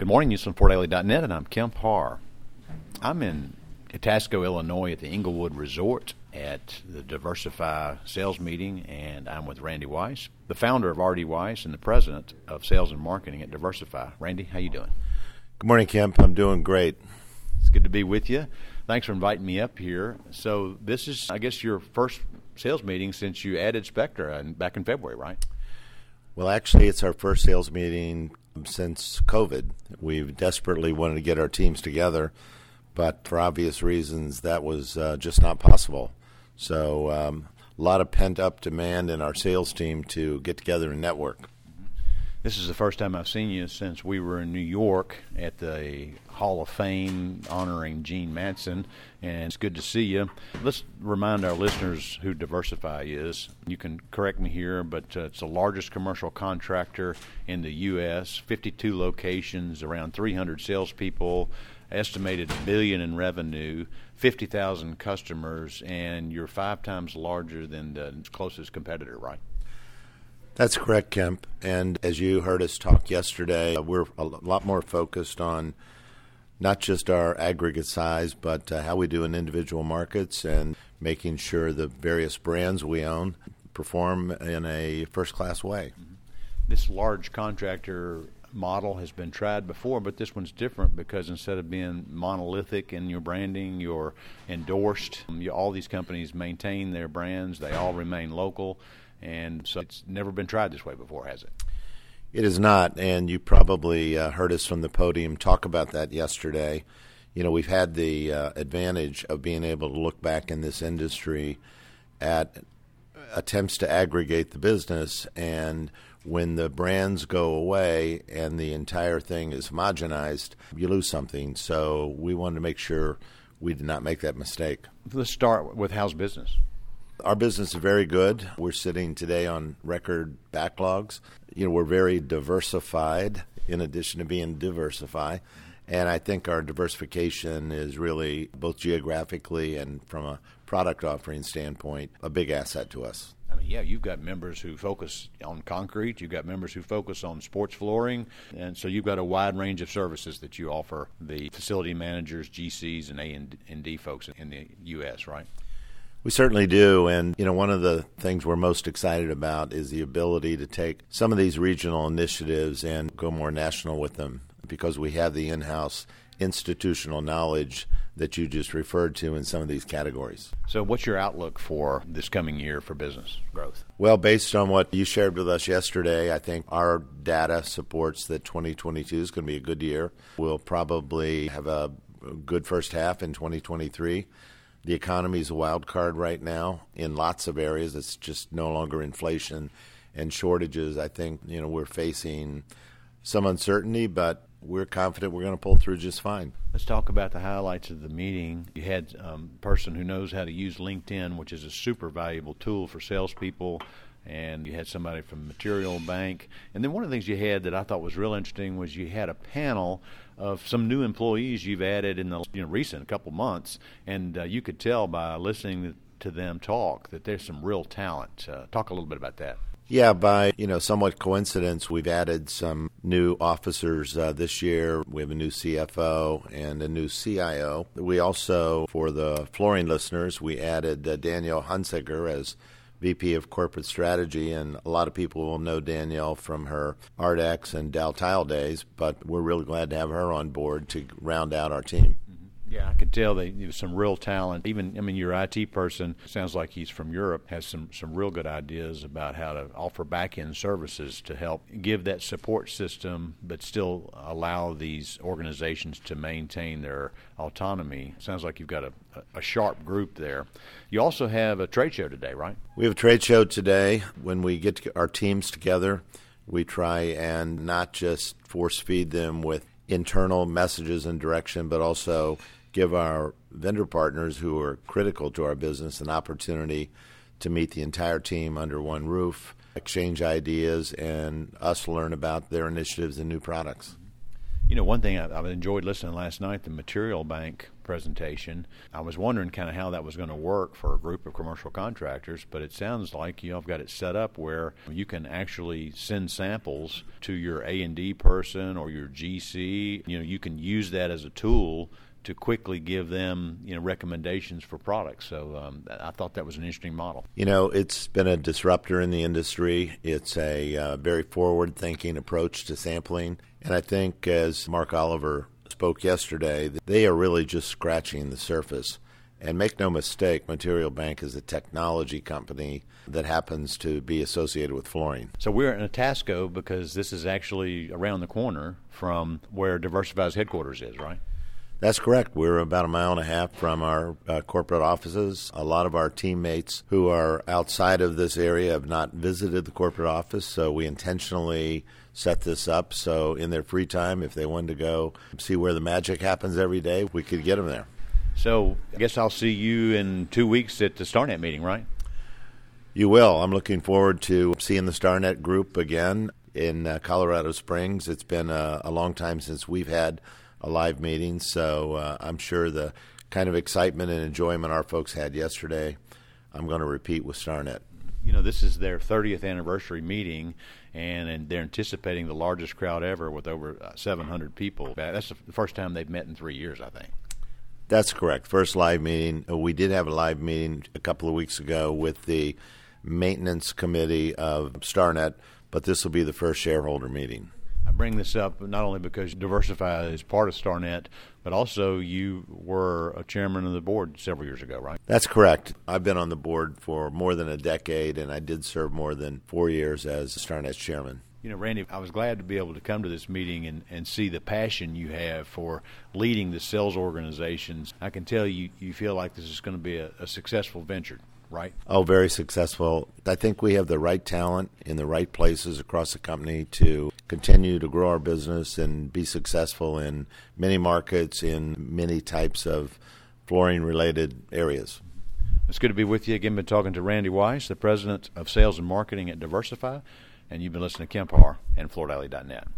Good morning, NewsFortDaily.net, and I'm Kemp Harr. I'm in Itasca, Illinois, at the Eaglewood Resort at the Diverzify sales meeting, and I'm with Randy Weiss, the founder of RD Weiss and the president of sales and marketing at Diverzify. Randy, how you doing? Good morning, Kemp. I'm doing great. It's good to be with you. Thanks for inviting me up here. So this is, I guess, your first sales meeting since you added Spectra back in February, right? Well, actually, it's our first sales meeting since COVID. We've desperately wanted to get our teams together, but for obvious reasons, that was uh, just not possible. So, um, a lot of pent up demand in our sales team to get together and network. This is the first time I've seen you since we were in New York at the Hall of Fame honoring Gene Matson, and it's good to see you. Let's remind our listeners who Diverzify is. You can correct me here, but uh, it's the largest commercial contractor in the U.S., 52 locations, around 300 salespeople, estimated a billion in revenue, 50,000 customers, and you're five times larger than the closest competitor, right? That's correct, Kemp. And as you heard us talk yesterday, uh, we're a lot more focused on not just our aggregate size, but uh, how we do in individual markets and making sure the various brands we own perform in a first class way. Mm-hmm. This large contractor model has been tried before, but this one's different because instead of being monolithic in your branding, you're endorsed. You, all these companies maintain their brands, they all remain local and so it's never been tried this way before, has it? It is not, and you probably uh, heard us from the podium talk about that yesterday. You know, we've had the uh, advantage of being able to look back in this industry at attempts to aggregate the business, and when the brands go away and the entire thing is homogenized, you lose something. So we wanted to make sure we did not make that mistake. Let's start with how's business. Our business is very good. We're sitting today on record backlogs. You know, we're very diversified in addition to being diversified. And I think our diversification is really both geographically and from a product offering standpoint a big asset to us. I mean, yeah, you've got members who focus on concrete, you've got members who focus on sports flooring, and so you've got a wide range of services that you offer the facility managers, GCs, and A and D folks in the U.S., right? We certainly do. And, you know, one of the things we're most excited about is the ability to take some of these regional initiatives and go more national with them because we have the in house institutional knowledge that you just referred to in some of these categories. So, what's your outlook for this coming year for business growth? Well, based on what you shared with us yesterday, I think our data supports that 2022 is going to be a good year. We'll probably have a good first half in 2023. The economy is a wild card right now in lots of areas. It's just no longer inflation and shortages. I think you know we're facing some uncertainty, but we're confident we're going to pull through just fine. Let's talk about the highlights of the meeting. You had um, a person who knows how to use LinkedIn, which is a super valuable tool for salespeople and you had somebody from Material Bank. And then one of the things you had that I thought was real interesting was you had a panel of some new employees you've added in the you know, recent couple months, and uh, you could tell by listening to them talk that there's some real talent. Uh, talk a little bit about that. Yeah, by you know somewhat coincidence, we've added some new officers uh, this year. We have a new CFO and a new CIO. We also, for the flooring listeners, we added uh, Danielle Hunsaker as VP of Corporate Strategy, and a lot of people will know Danielle from her Ardex and Daltile days, but we're really glad to have her on board to round out our team. Yeah, I could tell that there's some real talent. Even, I mean, your IT person sounds like he's from Europe, has some, some real good ideas about how to offer back end services to help give that support system, but still allow these organizations to maintain their autonomy. Sounds like you've got a, a sharp group there. You also have a trade show today, right? We have a trade show today. When we get our teams together, we try and not just force feed them with internal messages and direction, but also give our vendor partners who are critical to our business an opportunity to meet the entire team under one roof, exchange ideas, and us learn about their initiatives and new products. You know, one thing I've enjoyed listening last night, the Material Bank presentation. I was wondering kind of how that was going to work for a group of commercial contractors, but it sounds like you have got it set up where you can actually send samples to your A&D person or your GC. You know, you can use that as a tool to quickly give them you know recommendations for products. So um, I thought that was an interesting model. You know, it's been a disruptor in the industry. It's a uh, very forward-thinking approach to sampling, and I think as Mark Oliver spoke yesterday, they are really just scratching the surface. And make no mistake, Material Bank is a technology company that happens to be associated with flooring. So we're in Itasca because this is actually around the corner from where Diversified's headquarters is, right? That's correct. We're about a mile and a half from our uh, corporate offices. A lot of our teammates who are outside of this area have not visited the corporate office, so we intentionally set this up so in their free time, if they wanted to go see where the magic happens every day, we could get them there. So I guess I'll see you in two weeks at the StarNet meeting, right? You will. I'm looking forward to seeing the StarNet group again in uh, Colorado Springs. It's been a, a long time since we've had a live meeting. So uh, I'm sure the kind of excitement and enjoyment our folks had yesterday, I'm going to repeat with StarNet. You know, this is their 30th anniversary meeting, and, and they're anticipating the largest crowd ever with over uh, 700 people. That's the first time they've met in three years, I think. That's correct. First live meeting. Uh, we did have a live meeting a couple of weeks ago with the maintenance committee of StarNet, but this will be the first shareholder meeting. I bring this up not only because Diverzify is part of StarNet, but also you were a chairman of the board several years ago, right? That's correct. I've been on the board for more than a decade, and I did serve more than four years as StarNet's chairman. You know, Randy, I was glad to be able to come to this meeting and, and see the passion you have for leading the sales organizations. I can tell you, you feel like this is going to be a, a successful venture right? Oh, very successful. I think we have the right talent in the right places across the company to continue to grow our business and be successful in many markets in many types of flooring related areas. It's good to be with you again. Been talking to Randy Weiss, the president of sales and marketing at Diverzify, and you've been listening to Kemp Harr and FloorDaily.net.